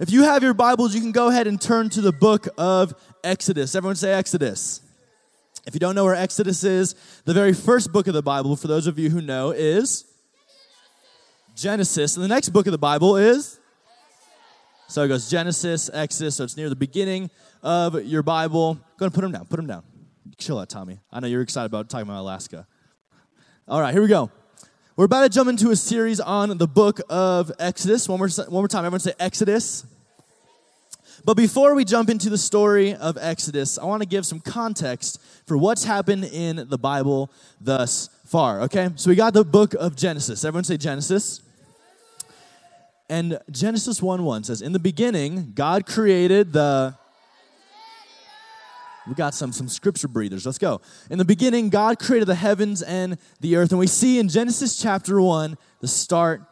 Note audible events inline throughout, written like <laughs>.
If you have your Bibles, you can go ahead and turn to the book of Exodus. Everyone say Exodus. If you don't know where Exodus is, the very first book of the Bible, for those of you who know, is Genesis. And the next book of the Bible is? So it goes Genesis, Exodus, so it's near the beginning of your Bible. Go and put them down, put them down. Chill out, Tommy. I know you're excited about talking about Alaska. All right, here we go. We're about to jump into a series on the book of Exodus. One more, one more time, everyone say Exodus. But before we jump into the story of Exodus, I want to give some context for what's happened in the Bible thus far, okay? So we got the book of Genesis. Everyone say Genesis. And Genesis 1 1 says, In the beginning, God created the. We got some, some scripture breathers. Let's go. In the beginning, God created the heavens and the earth. And we see in Genesis chapter 1 the start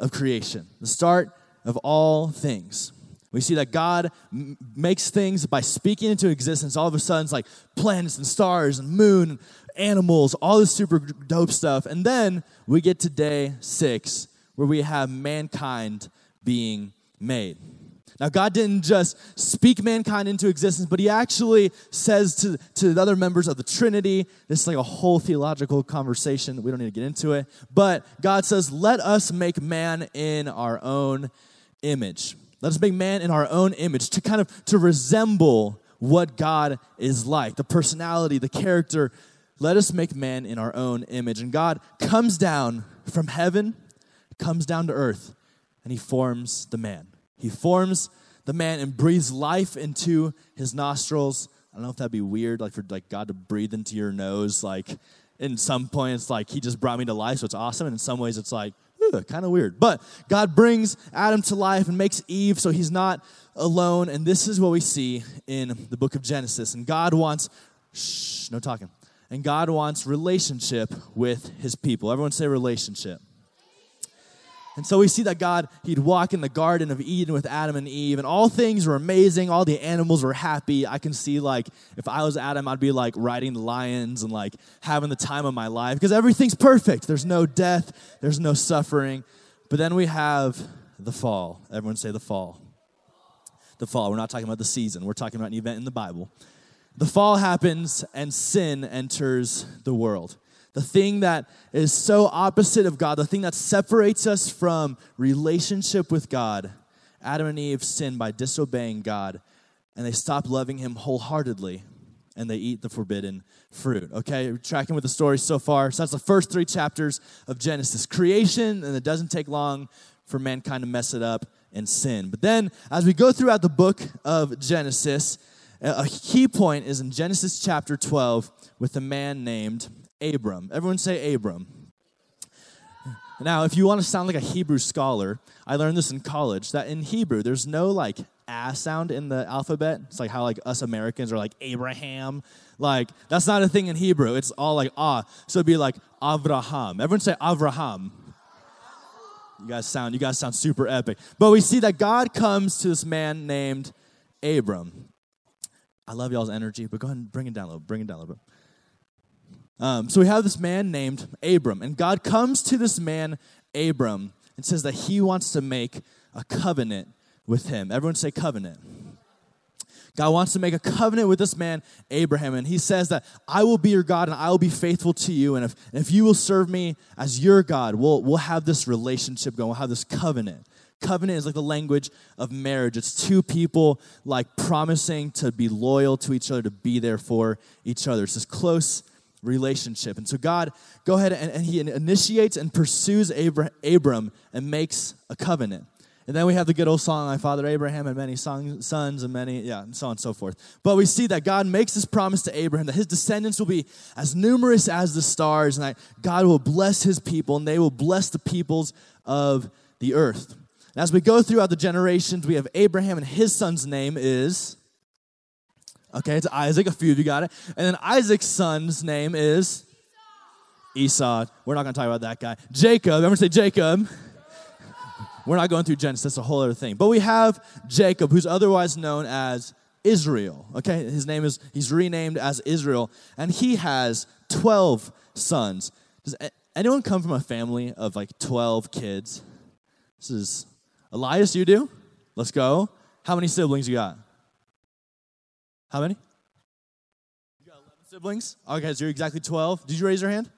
of creation, the start of all things. We see that God m- makes things by speaking into existence. All of a sudden, it's like planets and stars and moon, and animals, all this super dope stuff. And then we get to day six, where we have mankind being made. Now, God didn't just speak mankind into existence, but He actually says to, to the other members of the Trinity, this is like a whole theological conversation. We don't need to get into it. But God says, let us make man in our own image. Let us make man in our own image to kind of to resemble what God is like, the personality, the character. Let us make man in our own image. And God comes down from heaven comes down to earth and he forms the man. He forms the man and breathes life into his nostrils. I don't know if that'd be weird, like for like God to breathe into your nose. Like in some point, it's like he just brought me to life, so it's awesome. And in some ways, it's like kind of weird. But God brings Adam to life and makes Eve so he's not alone. And this is what we see in the book of Genesis. And God wants, shh, no talking. And God wants relationship with his people. Everyone say relationship. And so we see that God, He'd walk in the Garden of Eden with Adam and Eve, and all things were amazing. All the animals were happy. I can see, like, if I was Adam, I'd be like riding lions and like having the time of my life because everything's perfect. There's no death, there's no suffering. But then we have the fall. Everyone say the fall. The fall. We're not talking about the season, we're talking about an event in the Bible. The fall happens, and sin enters the world the thing that is so opposite of God, the thing that separates us from relationship with God. Adam and Eve sin by disobeying God, and they stop loving Him wholeheartedly, and they eat the forbidden fruit. Okay, We're tracking with the story so far. So that's the first three chapters of Genesis creation, and it doesn't take long for mankind to mess it up and sin. But then, as we go throughout the book of Genesis, a key point is in Genesis chapter 12 with a man named Abram. Everyone say Abram. Now, if you want to sound like a Hebrew scholar, I learned this in college that in Hebrew, there's no like a sound in the alphabet. It's like how like us Americans are like Abraham. Like that's not a thing in Hebrew. It's all like ah. So it'd be like Avraham. Everyone say Avraham. You guys sound you guys sound super epic. But we see that God comes to this man named Abram. I love y'all's energy, but go ahead and bring it down a little. Bring it down a little bit. Um, so we have this man named Abram, and God comes to this man, Abram, and says that he wants to make a covenant with him. Everyone say covenant. God wants to make a covenant with this man, Abraham, and he says that I will be your God and I will be faithful to you. And if, and if you will serve me as your God, we'll, we'll have this relationship going, we'll have this covenant. Covenant is like the language of marriage. It's two people like promising to be loyal to each other, to be there for each other. It's this close relationship. And so God, go ahead and, and he initiates and pursues Abram, Abram and makes a covenant. And then we have the good old song, My Father Abraham and many sons and many, yeah, and so on and so forth. But we see that God makes this promise to Abraham that his descendants will be as numerous as the stars and that God will bless his people and they will bless the peoples of the earth. And as we go throughout the generations, we have Abraham and his son's name is Okay, it's Isaac. A few of you got it. And then Isaac's son's name is Esau. We're not going to talk about that guy. Jacob. Everyone say Jacob. We're not going through Genesis. That's a whole other thing. But we have Jacob, who's otherwise known as Israel. Okay, his name is, he's renamed as Israel. And he has 12 sons. Does anyone come from a family of like 12 kids? This is, Elias, you do? Let's go. How many siblings you got? How many? You got 11 siblings? Oh, okay, so you're exactly 12. Did you raise your hand?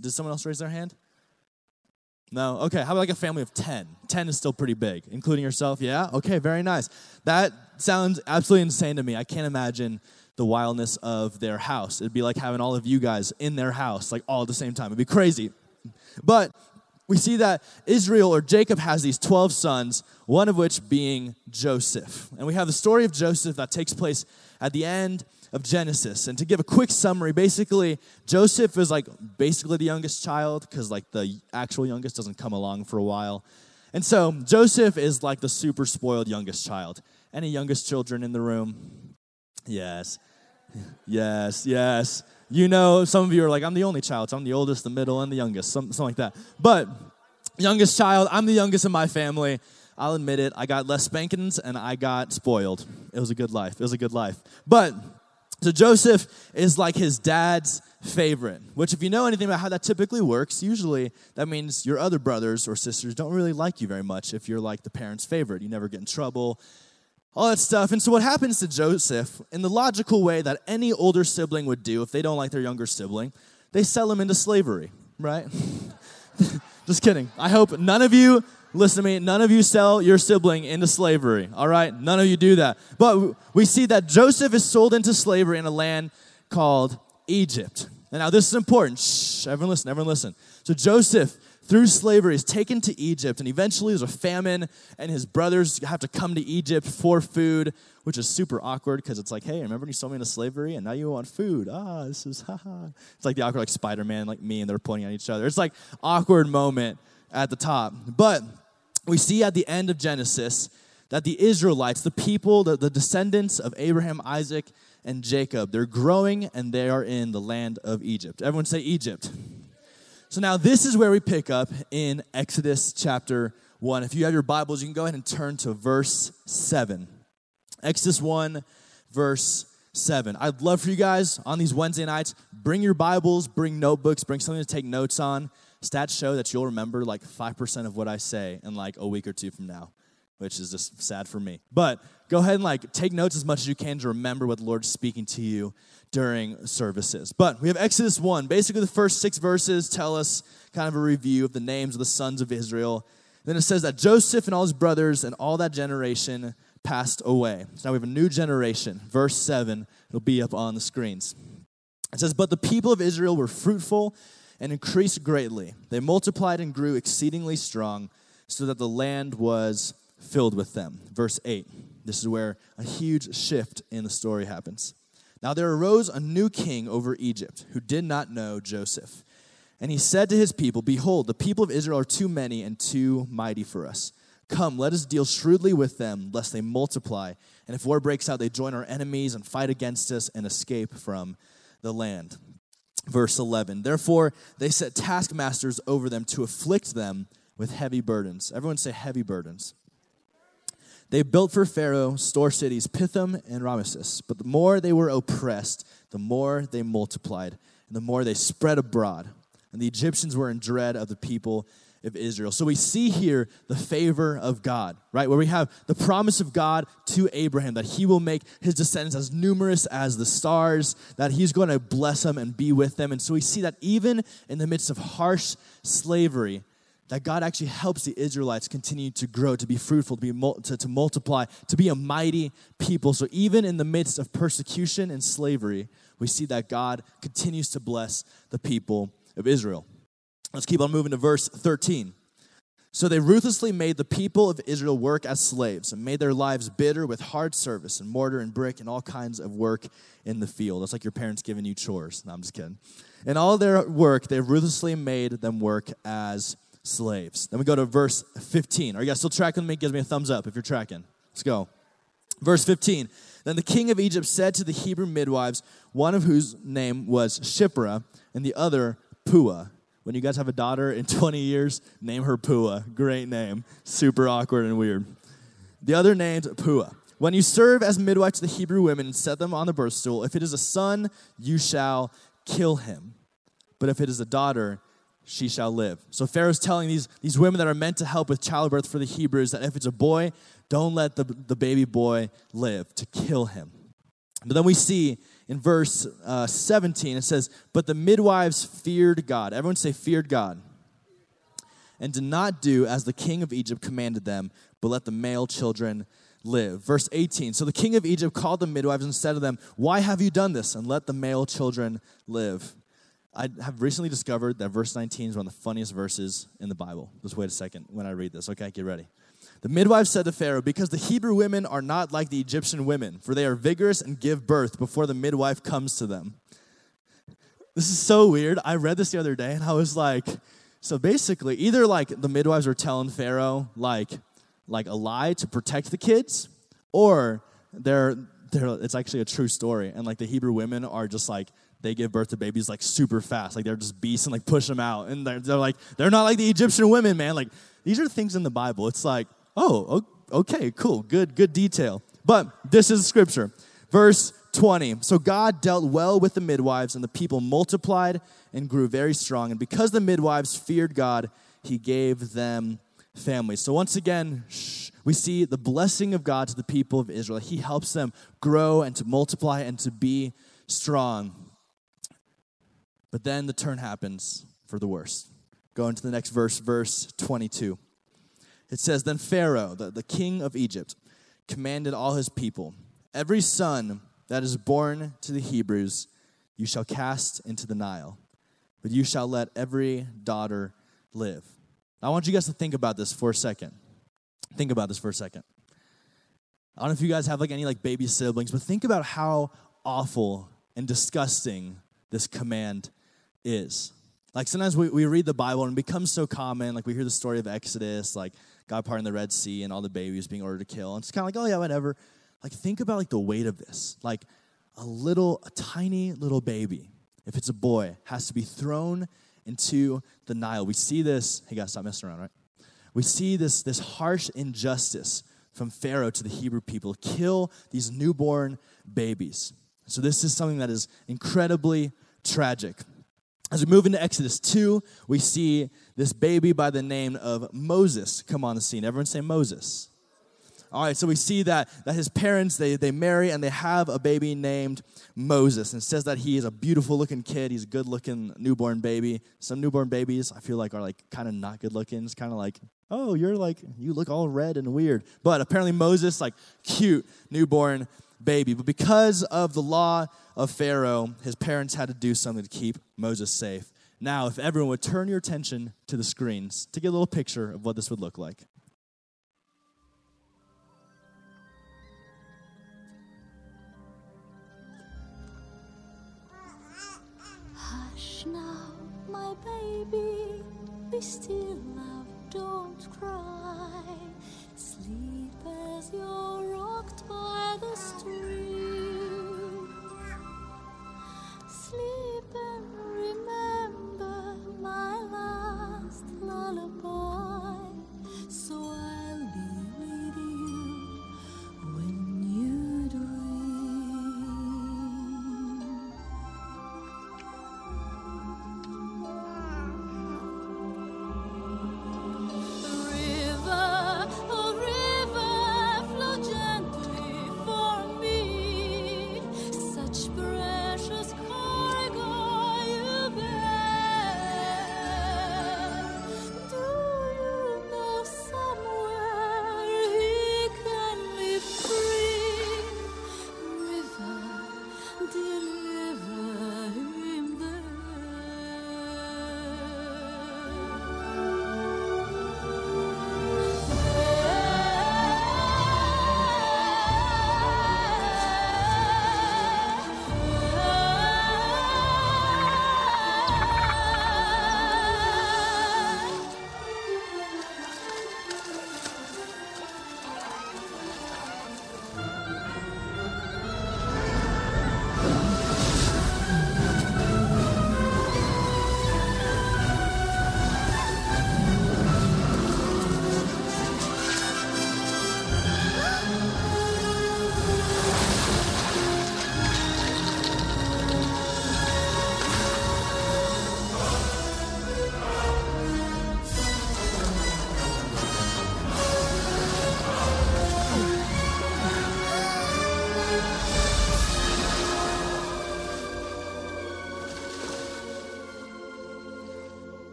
Did someone else raise their hand? No? Okay, how about like a family of 10? 10 is still pretty big, including yourself? Yeah? Okay, very nice. That sounds absolutely insane to me. I can't imagine the wildness of their house. It'd be like having all of you guys in their house, like all at the same time. It'd be crazy. But we see that Israel or Jacob has these 12 sons, one of which being Joseph. And we have the story of Joseph that takes place at the end of Genesis. And to give a quick summary, basically, Joseph is like basically the youngest child because like the actual youngest doesn't come along for a while. And so Joseph is like the super spoiled youngest child. Any youngest children in the room? Yes. Yes, yes. You know, some of you are like, I'm the only child, so I'm the oldest, the middle, and the youngest, something, something like that. But youngest child, I'm the youngest in my family. I'll admit it, I got less spankings and I got spoiled. It was a good life. It was a good life. But so Joseph is like his dad's favorite, which, if you know anything about how that typically works, usually that means your other brothers or sisters don't really like you very much if you're like the parent's favorite. You never get in trouble, all that stuff. And so, what happens to Joseph, in the logical way that any older sibling would do if they don't like their younger sibling, they sell him into slavery, right? <laughs> Just kidding. I hope none of you Listen to me, none of you sell your sibling into slavery, all right? None of you do that. But we see that Joseph is sold into slavery in a land called Egypt. And now this is important. Shh, everyone listen, everyone listen. So Joseph, through slavery, is taken to Egypt, and eventually there's a famine, and his brothers have to come to Egypt for food, which is super awkward because it's like, hey, remember when you sold me into slavery and now you want food? Ah, this is <laughs> haha. It's like the awkward like Spider-Man, like me, and they're pointing at each other. It's like awkward moment at the top. But we see at the end of Genesis that the Israelites, the people, the, the descendants of Abraham, Isaac, and Jacob, they're growing and they are in the land of Egypt. Everyone say Egypt. So now this is where we pick up in Exodus chapter 1. If you have your Bibles, you can go ahead and turn to verse 7. Exodus 1, verse 7. I'd love for you guys on these Wednesday nights, bring your Bibles, bring notebooks, bring something to take notes on. Stats show that you'll remember like 5% of what I say in like a week or two from now, which is just sad for me. But go ahead and like take notes as much as you can to remember what the Lord's speaking to you during services. But we have Exodus 1. Basically, the first six verses tell us kind of a review of the names of the sons of Israel. Then it says that Joseph and all his brothers and all that generation passed away. So now we have a new generation. Verse 7, it'll be up on the screens. It says, But the people of Israel were fruitful and increased greatly. They multiplied and grew exceedingly strong, so that the land was filled with them. Verse 8. This is where a huge shift in the story happens. Now there arose a new king over Egypt who did not know Joseph. And he said to his people, Behold, the people of Israel are too many and too mighty for us. Come, let us deal shrewdly with them, lest they multiply. And if war breaks out, they join our enemies and fight against us and escape from the land verse 11. Therefore, they set taskmasters over them to afflict them with heavy burdens. Everyone say heavy burdens. They built for Pharaoh store cities, Pithom and Rameses. But the more they were oppressed, the more they multiplied, and the more they spread abroad. And the Egyptians were in dread of the people of Israel. So we see here the favor of God, right? Where we have the promise of God to Abraham that he will make his descendants as numerous as the stars, that he's going to bless them and be with them. And so we see that even in the midst of harsh slavery, that God actually helps the Israelites continue to grow, to be fruitful, to, be, to, to multiply, to be a mighty people. So even in the midst of persecution and slavery, we see that God continues to bless the people of Israel. Let's keep on moving to verse 13. So they ruthlessly made the people of Israel work as slaves and made their lives bitter with hard service and mortar and brick and all kinds of work in the field. That's like your parents giving you chores. No, I'm just kidding. In all their work, they ruthlessly made them work as slaves. Then we go to verse 15. Are you guys still tracking me? Give me a thumbs up if you're tracking. Let's go. Verse 15. Then the king of Egypt said to the Hebrew midwives, one of whose name was Shiphrah and the other Puah when you guys have a daughter in <laughs> 20 years, name her Puah. Great name. Super awkward and weird. The other name's Puah. When you serve as midwife to the Hebrew women and set them on the birth stool, if it is a son, you shall kill him. But if it is a daughter, she shall live. So Pharaoh's telling these, these women that are meant to help with childbirth for the Hebrews that if it's a boy, don't let the, the baby boy live, to kill him. But then we see in verse uh, 17, it says, But the midwives feared God. Everyone say, feared God. And did not do as the king of Egypt commanded them, but let the male children live. Verse 18 So the king of Egypt called the midwives and said to them, Why have you done this? And let the male children live. I have recently discovered that verse 19 is one of the funniest verses in the Bible. Just wait a second when I read this. Okay, get ready. The midwife said to Pharaoh, Because the Hebrew women are not like the Egyptian women, for they are vigorous and give birth before the midwife comes to them. This is so weird. I read this the other day and I was like, so basically, either like the midwives were telling Pharaoh like like a lie to protect the kids, or they're they're it's actually a true story. And like the Hebrew women are just like they give birth to babies like super fast. Like they're just beasts and like push them out. And they're, they're like, they're not like the Egyptian women, man. Like these are things in the Bible. It's like, oh, okay, cool, good, good detail. But this is scripture. Verse 20. So God dealt well with the midwives, and the people multiplied and grew very strong. And because the midwives feared God, he gave them families. So once again, we see the blessing of God to the people of Israel. He helps them grow and to multiply and to be strong. But then the turn happens for the worst. Go into the next verse, verse 22. It says, Then Pharaoh, the, the king of Egypt, commanded all his people, Every son that is born to the Hebrews you shall cast into the Nile, but you shall let every daughter live. I want you guys to think about this for a second. Think about this for a second. I don't know if you guys have like any like baby siblings, but think about how awful and disgusting this command is. Like sometimes we, we read the Bible and it becomes so common. Like we hear the story of Exodus, like God parting the Red Sea and all the babies being ordered to kill. And it's kind of like, oh yeah, whatever. Like think about like the weight of this. Like a little, a tiny little baby, if it's a boy, has to be thrown into the Nile. We see this. Hey guys, stop messing around, right? We see this, this harsh injustice from Pharaoh to the Hebrew people kill these newborn babies. So, this is something that is incredibly tragic. As we move into Exodus 2, we see this baby by the name of Moses come on the scene. Everyone say Moses. All right, so we see that, that his parents, they, they marry and they have a baby named Moses. And says that he is a beautiful looking kid. He's a good looking newborn baby. Some newborn babies, I feel like, are like kind of not good looking. It's kind of like, oh, you're like, you look all red and weird. But apparently Moses, like, cute newborn baby. But because of the law of Pharaoh, his parents had to do something to keep Moses safe. Now, if everyone would turn your attention to the screens to get a little picture of what this would look like. Hush now, my baby, be still, as you're rocked by the stream. Sleep and remember my last lullaby.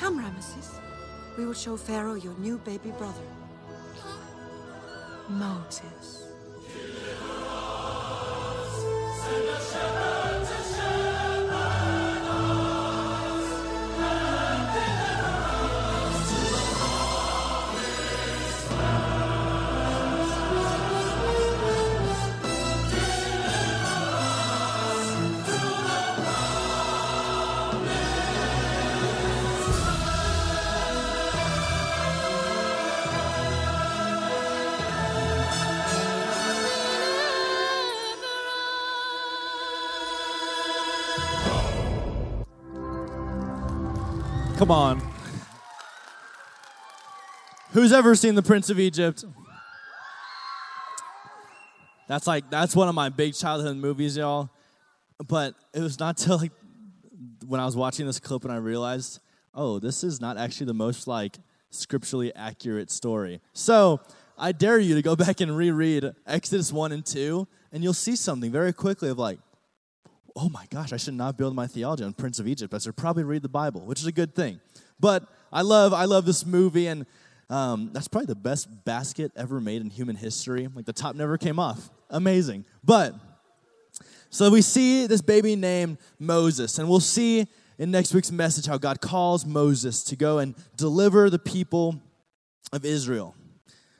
Come, Rameses. We will show Pharaoh your new baby brother. Moses. Come on. Who's ever seen The Prince of Egypt? That's like that's one of my big childhood movies, y'all. But it was not <laughs> till like when I was watching this clip and I realized, oh, this is not actually the most like scripturally accurate story. So I dare you to go <laughs> back and reread Exodus 1 and 2, and you'll see something very quickly of like, oh my gosh, I should not build my theology on Prince of Egypt. I should probably read the Bible, which is a good thing. But I love, I love this movie, and um, that's probably the best basket ever made in human history. Like the top never came off. Amazing. But so we see this baby named Moses, and we'll see in next week's message how God calls Moses to go and deliver the people of Israel.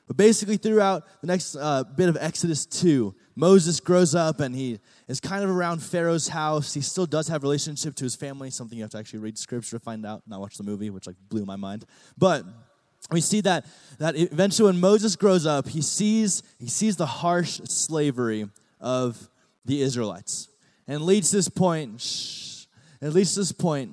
But basically, throughout the next uh, bit of Exodus 2, Moses grows up and he is kind of around Pharaoh's house. He still does have relationship to his family, something you have to actually read scripture to find out, not watch the movie, which like blew my mind. But we see that that eventually when Moses grows up, he sees he sees the harsh slavery of the Israelites. And leads to this point, shh, leads this point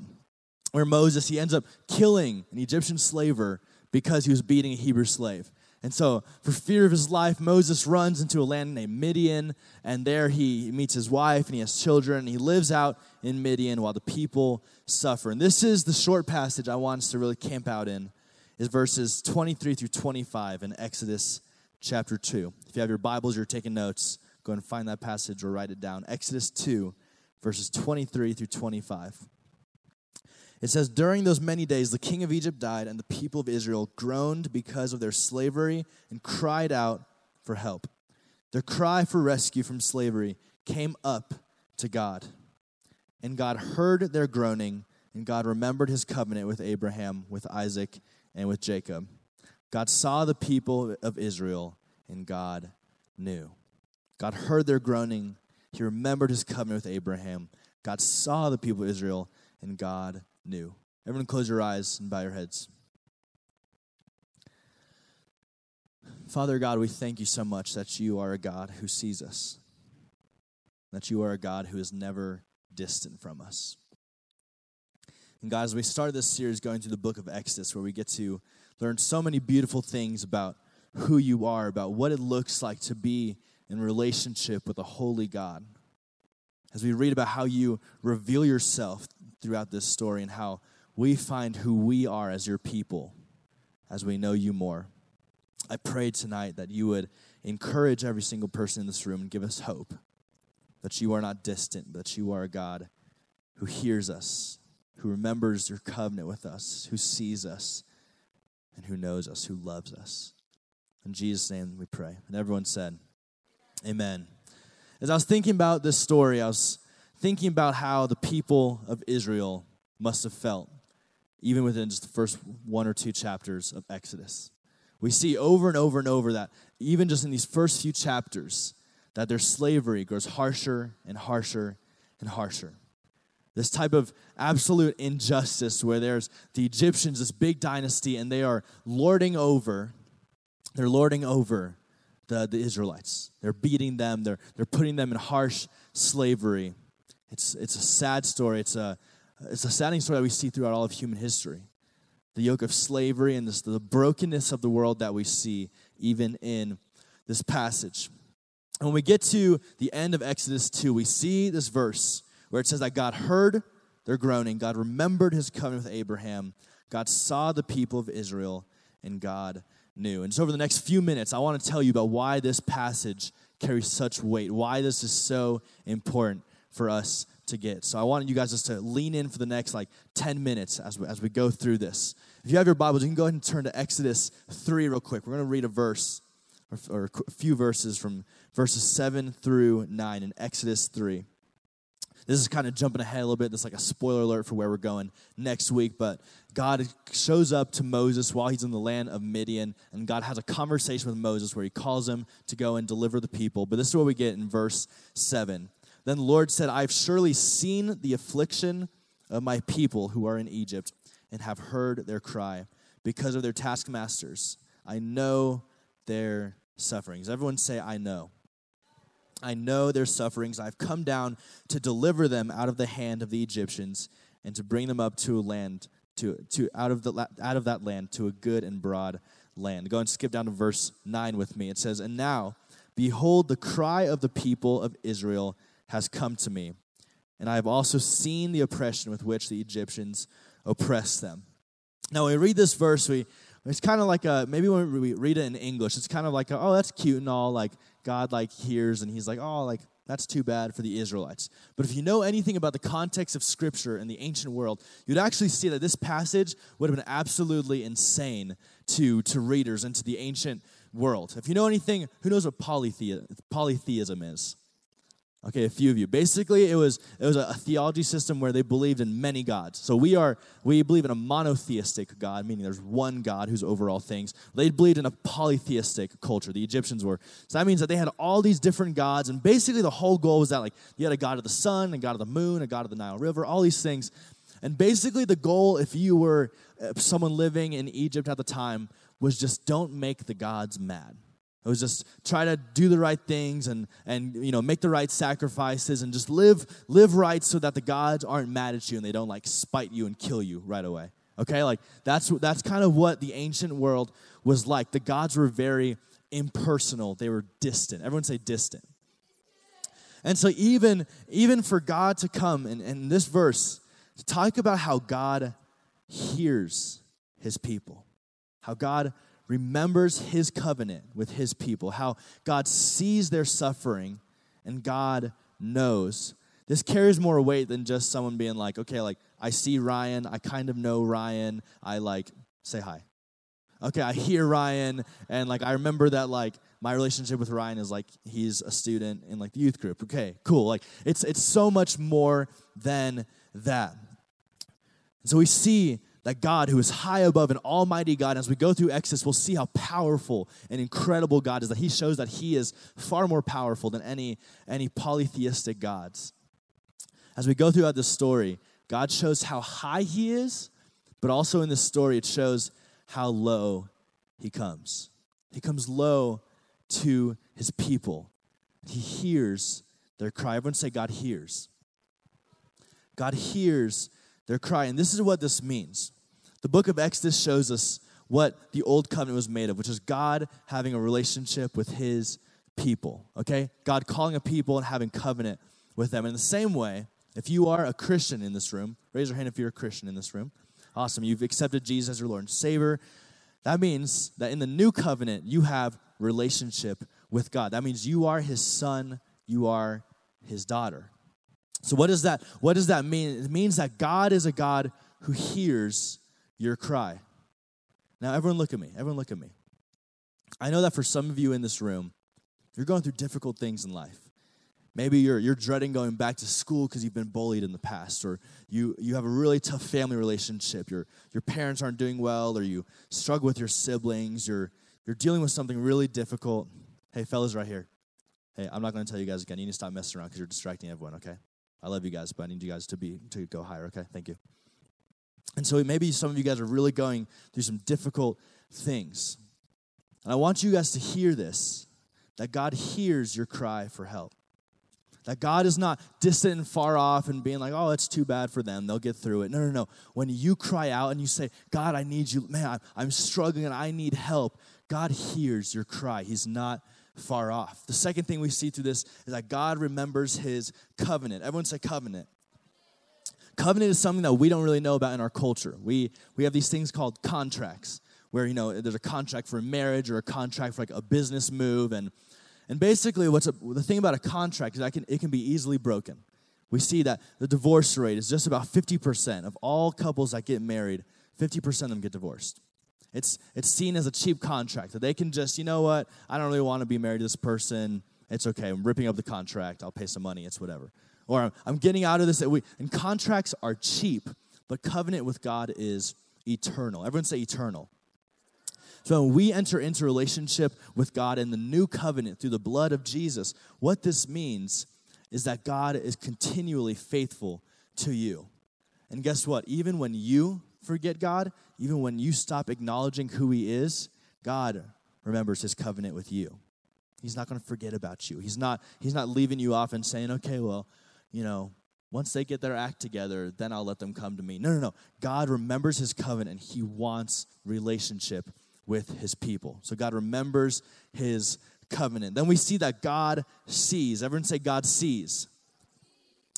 where Moses he ends up killing an Egyptian slaver because he was beating a Hebrew slave. And so, for fear of his life, Moses runs into a land named Midian, and there he meets his wife and he has children. And he lives out in Midian while the people suffer. And this is the short passage I want us to really camp out in, is verses 23 through 25 in Exodus chapter 2. If you have your Bibles, you're taking notes, go and find that passage or write it down. Exodus 2, verses 23 through 25. It says, During those many days, the king of Egypt died, and the people of Israel groaned because of their slavery and cried out for help. Their cry for rescue from slavery came up to God. And God heard their groaning, and God remembered his covenant with Abraham, with Isaac, and with Jacob. God saw the people of Israel, and God knew. God heard their groaning. He remembered his covenant with Abraham. God saw the people of Israel, and God knew. Everyone, close your eyes and bow your heads. Father God, we thank you so much that you are a God who sees us, that you are a God who is never distant from us. And as we started this series going through the book of Exodus, where we get to learn so many beautiful things about who you are, about what it looks like to be in relationship with a holy God. As we read about how you reveal yourself throughout this story and how we find who we are as your people as we know you more. I pray tonight that you would encourage every single person in this room and give us hope that you are not distant, but that you are a God who hears us, who remembers your covenant with us, who sees us, and who knows us, who loves us. In Jesus' name we pray. And everyone said, Amen. As I was thinking about this story, I was thinking about how the people of Israel must have felt, even within just the first one or two chapters of Exodus. We see over and over and over that even just in these first few chapters, that their slavery grows harsher and harsher and harsher. This type of absolute injustice where there's the Egyptians, this big dynasty, and they are lording over, they're lording over the, the Israelites. They're beating them, they're, they're putting them in harsh slavery. It's, it's a sad story. It's a, it's a saddening story that we see throughout all of human history. The yoke of slavery and this, the brokenness of the world that we see even in this passage. And when we get to the end of Exodus 2, we see this verse where it says that God heard their groaning, God remembered his covenant with Abraham, God saw the people of Israel, and God knew. And so, over the next few minutes, I want to tell you about why this passage carries such weight, why this is so important for us to get. So I want you guys just to lean in for the next like 10 minutes as we, as we go through this. If you have your Bibles, you can go ahead and turn to Exodus 3 real quick. We're going to read a verse or, or a few verses from verses 7 through 9 in Exodus 3. This is kind of jumping ahead a little bit. This is like a spoiler alert for where we're going next week. But God shows up to Moses while he's in the land of Midian, and God has a conversation with Moses where he calls him to go and deliver the people. But this is what we get in verse 7. Then the Lord said, I've surely seen the affliction of my people who are in Egypt and have heard their cry because of their taskmasters. I know their sufferings. Everyone say, I know. I know their sufferings. I've come down to deliver them out of the hand of the Egyptians and to bring them up to a land to, to out of the out of that land to a good and broad land. Go and skip down to verse 9 with me. It says, "And now behold the cry of the people of Israel has come to me, and I have also seen the oppression with which the Egyptians oppress them." Now, when we read this verse, we it's kind of like a maybe when we read it in English, it's kind of like a, oh that's cute and all like God like hears and he's like oh like that's too bad for the Israelites. But if you know anything about the context of Scripture in the ancient world, you'd actually see that this passage would have been absolutely insane to, to readers and to the ancient world. If you know anything, who knows what polythe- polytheism is? Okay, a few of you. Basically, it was it was a, theology system where they believed in many gods. So we are we believe in a monotheistic God, meaning there's one God who's over all things. They believed in a polytheistic culture. The Egyptians were. So that means that they had all these different gods, and basically the whole goal was that like you had a god of the sun, a god of the moon, a god of the Nile River, all these things. And basically the goal, if you were someone living in Egypt at the time, was just don't make the gods mad. It was just try to do the right things and and you know make the right sacrifices and just live live right so that the gods aren't mad at you and they don't like spite you and kill you right away. Okay, like that's that's kind of what the ancient world was like. The gods were very impersonal. They were distant. Everyone say distant. And so even even for God to come and in this verse to talk about how God hears his people, how God remembers his covenant with his people, how God sees their suffering and God knows. This carries more weight than just someone being like, okay, like I see Ryan, I kind of know Ryan, I like say hi. Okay, I hear Ryan and like I remember that like my relationship with Ryan is like he's a student in like the youth group. Okay, cool. Like it's it's so much more than that. So we see that God, who is high above an almighty God, as we go through Exodus, we'll see how powerful and incredible God is, that He shows that He is far more powerful than any, any polytheistic gods. As we go throughout this story, God shows how high He is, but also in this story, it shows how low He comes. He comes low to His people. He hears their cry. Everyone say, God hears. God hears their cry. And this is what this means. The book of Exodus shows us what the old covenant was made of, which is God having a relationship with his people, okay? God calling a people and having covenant with them. In the same way, if you are a Christian in this room, raise your hand if you're a Christian in this room. Awesome. You've accepted Jesus as your Lord and Savior. That means that in the new covenant, you have relationship with God. That means you are his son, you are his daughter. So what does that what does that mean? It means that God is a God who hears your cry. Now, everyone look at me. Everyone look at me. I know that for some of you in this room, you're going through difficult things in life. Maybe you're, you're dreading going back to school because you've been bullied in the past, or you, you have a really tough family relationship. Your, your parents aren't doing well, or you struggle with your siblings. You're, you're dealing with something really difficult. Hey, fellas, right here. Hey, I'm not going to tell you guys again. You need to stop messing around because you're distracting everyone, okay? I love you guys, but I need you guys to be to go higher, okay? Thank you. And so maybe some of you guys are really going through some difficult things. And I want you guys to hear this that God hears your cry for help. That God is not distant and far off and being like, oh, it's too bad for them. They'll get through it. No, no, no. When you cry out and you say, God, I need you, man, I'm struggling and I need help, God hears your cry. He's not far off. The second thing we see through this is that God remembers his covenant. Everyone say covenant. Covenant is something that we don't really know about in our culture. We, we have these things called contracts, where, you know, there's a contract for marriage or a contract for like a business move. And, and basically, what's a, the thing about a contract is that can, it can be easily broken. we see that the divorce rate is just about 50% of all couples that get married, 50% of them get divorced. It's, it's seen as a cheap contract that they can just, you know what, I don't really want to be married to this person. It's okay. I'm ripping up the contract. I'll pay some money. It's whatever. Or I'm, I'm getting out of this. We, and contracts are cheap, but covenant with God is eternal. Everyone say eternal. So when we enter into relationship with God in the new covenant through the blood of Jesus, what this means is that God is continually faithful to you. And guess what? Even when you forget God, even when you stop acknowledging who He is, God remembers His covenant with you. He's not going to forget about you. He's not, he's not leaving you off and saying, okay, well, you know, once they get their act together, then I'll let them come to me. No, no, no. God remembers his covenant. And he wants relationship with his people. So God remembers his covenant. Then we see that God sees. Everyone say, God sees.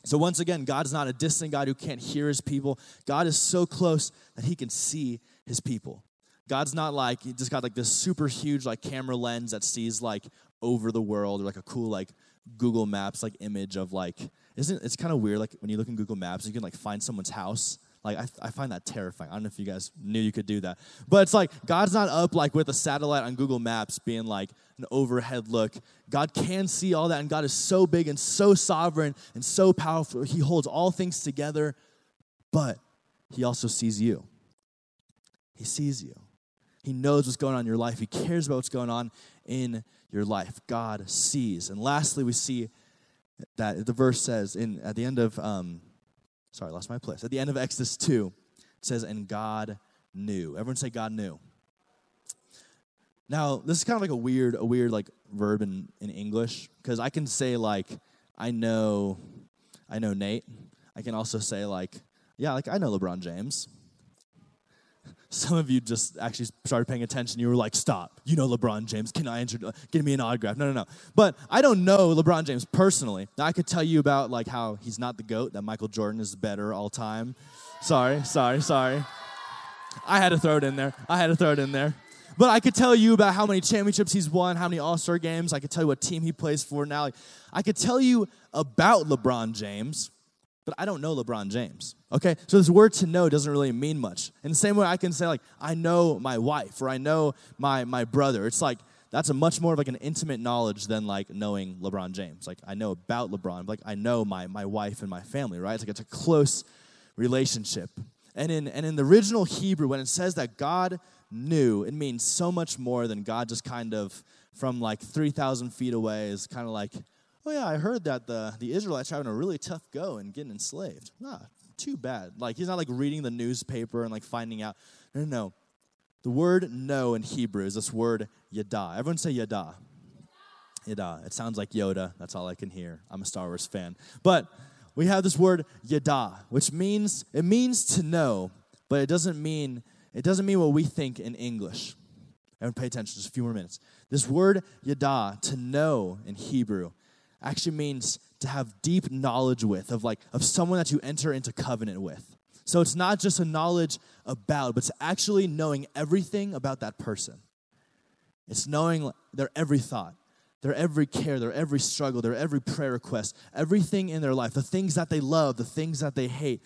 So, once again, God is not a distant God who can't hear his people. God is so close that he can see his people. God's not like, he just got like this super huge like camera lens that sees like over the world or like a cool like Google Maps like image of like, isn't it's kind of weird like when you look in Google Maps, you can like find someone's house. Like I, I find that terrifying. I don't know if you guys knew you could do that. But it's like God's not up like with a satellite on Google Maps being like an overhead look. God can see all that and God is so big and so sovereign and so powerful. He holds all things together, but he also sees you. He sees you. He knows what's going on in your life. He cares about what's going on in your life. God sees. And lastly, we see that the verse says in at the end of um, sorry, I lost my place. At the end of Exodus 2, it says, and God knew. Everyone say God knew. Now, this is kind of like a weird, a weird like verb in, in English, because I can say like, I know, I know Nate. I can also say like, yeah, like I know LeBron James. Some of you just actually started paying attention. You were like, stop. You know LeBron James. Can I enter, give me an autograph? No, no, no. But I don't know LeBron James personally. Now, I could tell you about like how he's not the GOAT, that Michael Jordan is better all time. Sorry, sorry, sorry. I had to throw it in there. I had to throw it in there. But I could tell you about how many championships he's won, how many All Star games. I could tell you what team he plays for now. I could tell you about LeBron James, but I don't know LeBron James. Okay? So this word to know doesn't really mean much. In the same way I can say like I know my wife or I know my my brother. It's like that's a much more of like an intimate knowledge than like knowing LeBron James. Like I know about LeBron, like I know my my wife and my family, right? It's like it's a close relationship. And in and in the original Hebrew when it says that God knew, it means so much more than God just kind of from like 3,000 feet away is kind of like, oh yeah, I heard that the, the Israelites are having a really tough go and getting enslaved. Nah, too bad. Like he's not like reading the newspaper and like finding out. No, no, no. The word know in Hebrew is this word yada. Everyone say yada. Yada. It sounds like Yoda. That's all I can hear. I'm a Star Wars fan. But we have this word yada, which means it means to know, but it doesn't mean it doesn't mean what we think in English. Everyone pay attention, just a few more minutes. This word yada, to know in Hebrew, actually means to have deep knowledge with, of like of someone that you enter into covenant with. So it's not just a knowledge about, but it's actually knowing everything about that person. It's knowing their every thought, their every care, their every struggle, their every prayer request, everything in their life, the things that they love, the things that they hate.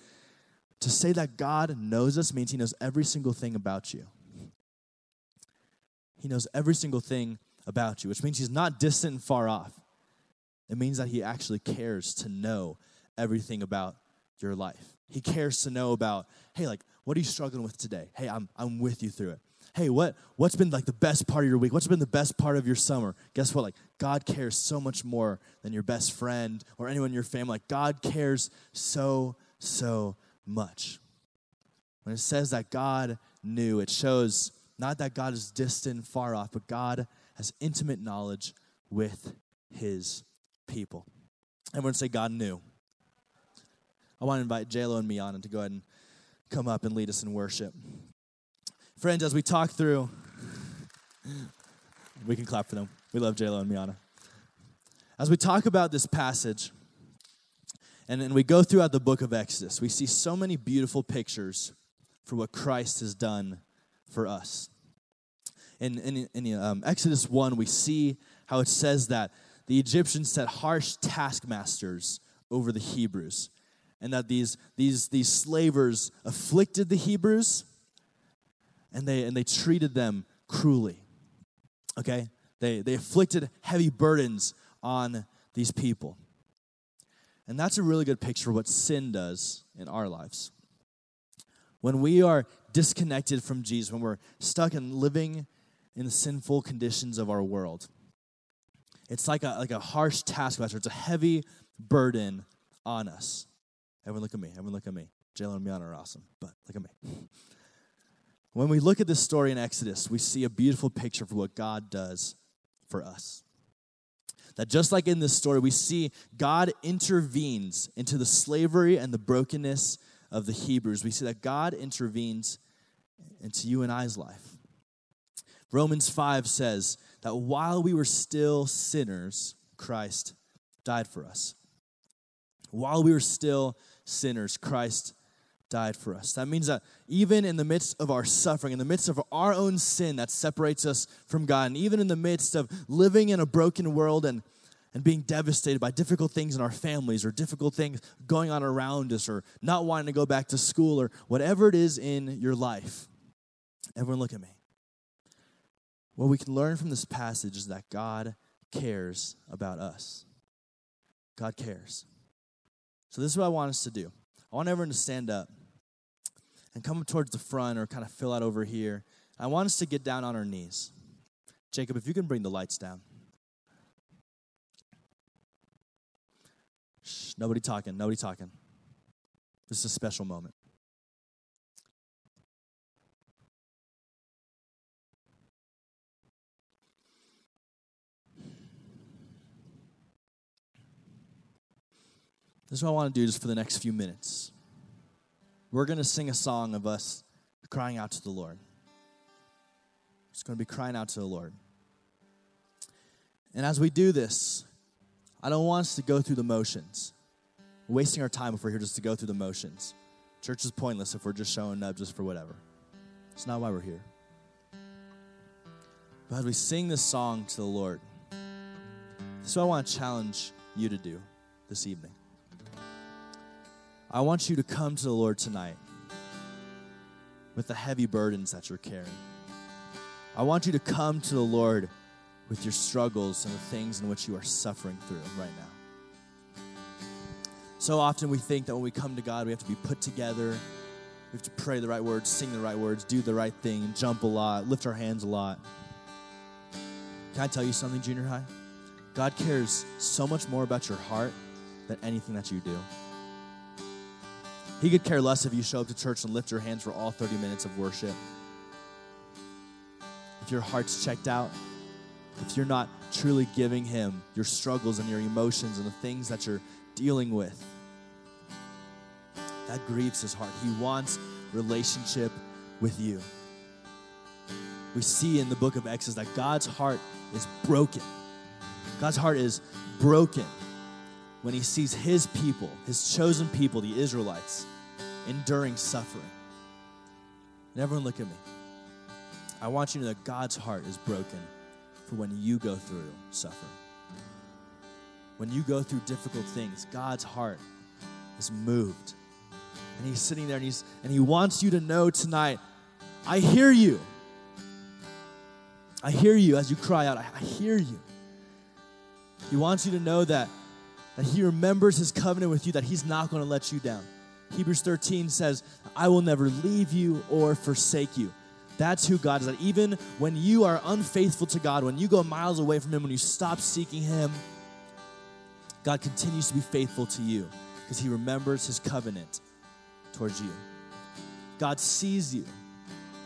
To say that God knows us means He knows every single thing about you. He knows every single thing about you, which means He's not distant and far off. It means that He actually cares to know everything about your life. He cares to know about, hey, like, what are you struggling with today? Hey, I'm, I'm with you through it. Hey, what, what's been like the best part of your week? What's been the best part of your summer? Guess what? Like, God cares so much more than your best friend or anyone in your family. Like, God cares so, so much. When it says that God knew, it shows not that God is distant, far off, but God has intimate knowledge with his people. Everyone say, God knew. I want to invite JLo and Miana to go ahead and come up and lead us in worship. Friends, as we talk through, we can clap for them. We love JLo and Miana. As we talk about this passage, and, and we go throughout the book of Exodus, we see so many beautiful pictures for what Christ has done for us. In, in, in um, Exodus 1, we see how it says that the Egyptians set harsh taskmasters over the Hebrews, and that these, these, these slavers afflicted the Hebrews and they, and they treated them cruelly. Okay? They, they afflicted heavy burdens on these people. And that's a really good picture of what sin does in our lives. When we are disconnected from Jesus, when we're stuck and living in the sinful conditions of our world, it's like a, like a harsh taskmaster. It's a heavy burden on us. Everyone look at me. Everyone look at me. Jalen and Miana are awesome, but look at me. When we look at this story in Exodus, we see a beautiful picture of what God does for us. That just like in this story, we see God intervenes into the slavery and the brokenness of the Hebrews. We see that God intervenes into you and I's life. Romans 5 says that while we were still sinners, Christ died for us. While we were still sinners, Christ died for us. That means that even in the midst of our suffering, in the midst of our own sin that separates us from God, and even in the midst of living in a broken world and, and being devastated by difficult things in our families or difficult things going on around us or not wanting to go back to school or whatever it is in your life, everyone look at me. What we can learn from this passage is that God cares about us. God cares. So, this is what I want us to do. I want everyone to stand up and come towards the front or kind of fill out over here. I want us to get down on our knees. Jacob, if you can bring the lights down. Shh, nobody talking, nobody talking. This is a special moment. This is what I want to do just for the next few minutes. We're going to sing a song of us crying out to the Lord. It's going to be crying out to the Lord. And as we do this, I don't want us to go through the motions. We're wasting our time if we're here just to go through the motions. Church is pointless if we're just showing up just for whatever. It's not why we're here. But as we sing this song to the Lord, this is what I want to challenge you to do this evening. I want you to come to the Lord tonight with the heavy burdens that you're carrying. I want you to come to the Lord with your struggles and the things in which you are suffering through right now. So often we think that when we come to God, we have to be put together. We have to pray the right words, sing the right words, do the right thing, jump a lot, lift our hands a lot. Can I tell you something, junior high? God cares so much more about your heart than anything that you do. He could care less if you show up to church and lift your hands for all 30 minutes of worship. If your heart's checked out, if you're not truly giving Him your struggles and your emotions and the things that you're dealing with, that grieves His heart. He wants relationship with you. We see in the book of Exodus that God's heart is broken. God's heart is broken when He sees His people, His chosen people, the Israelites, enduring suffering. And everyone, look at me. I want you to know that God's heart is broken for when you go through suffering. When you go through difficult things, God's heart is moved. And he's sitting there and he's and he wants you to know tonight, I hear you. I hear you as you cry out. I, I hear you. He wants you to know that that he remembers his covenant with you, that he's not going to let you down. Hebrews 13 says, I will never leave you or forsake you. That's who God is. That even when you are unfaithful to God, when you go miles away from Him, when you stop seeking Him, God continues to be faithful to you because He remembers His covenant towards you. God sees you.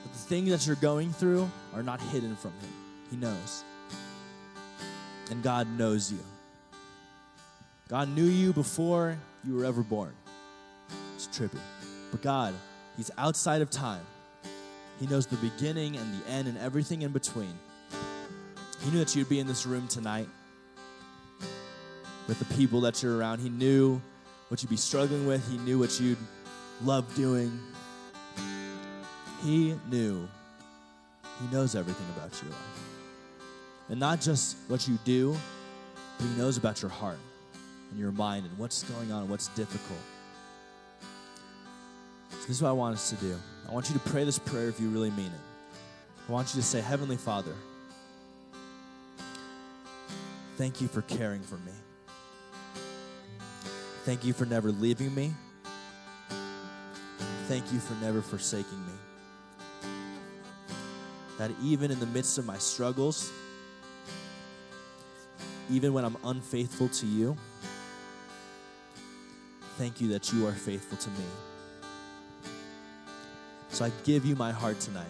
The things that you're going through are not hidden from Him. He knows. And God knows you. God knew you before you were ever born. It's trippy. But God, He's outside of time. He knows the beginning and the end and everything in between. He knew that you'd be in this room tonight with the people that you're around. He knew what you'd be struggling with, He knew what you'd love doing. He knew. He knows everything about your life. And not just what you do, but He knows about your heart. In your mind and what's going on and what's difficult. So this is what I want us to do. I want you to pray this prayer if you really mean it. I want you to say, Heavenly Father, thank you for caring for me. Thank you for never leaving me. Thank you for never forsaking me. That even in the midst of my struggles, even when I'm unfaithful to you, thank you that you are faithful to me. So I give you my heart tonight.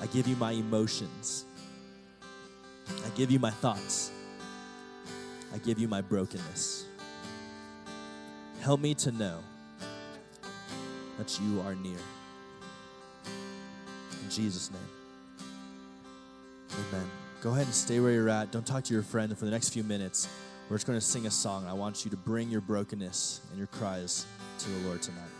I give you my emotions. I give you my thoughts. I give you my brokenness. Help me to know that you are near. In Jesus' name. Amen. Go ahead and stay where you're at. Don't talk to your friend for the next few minutes. We're just going to sing a song. I want you to bring your brokenness and your cries to the Lord tonight.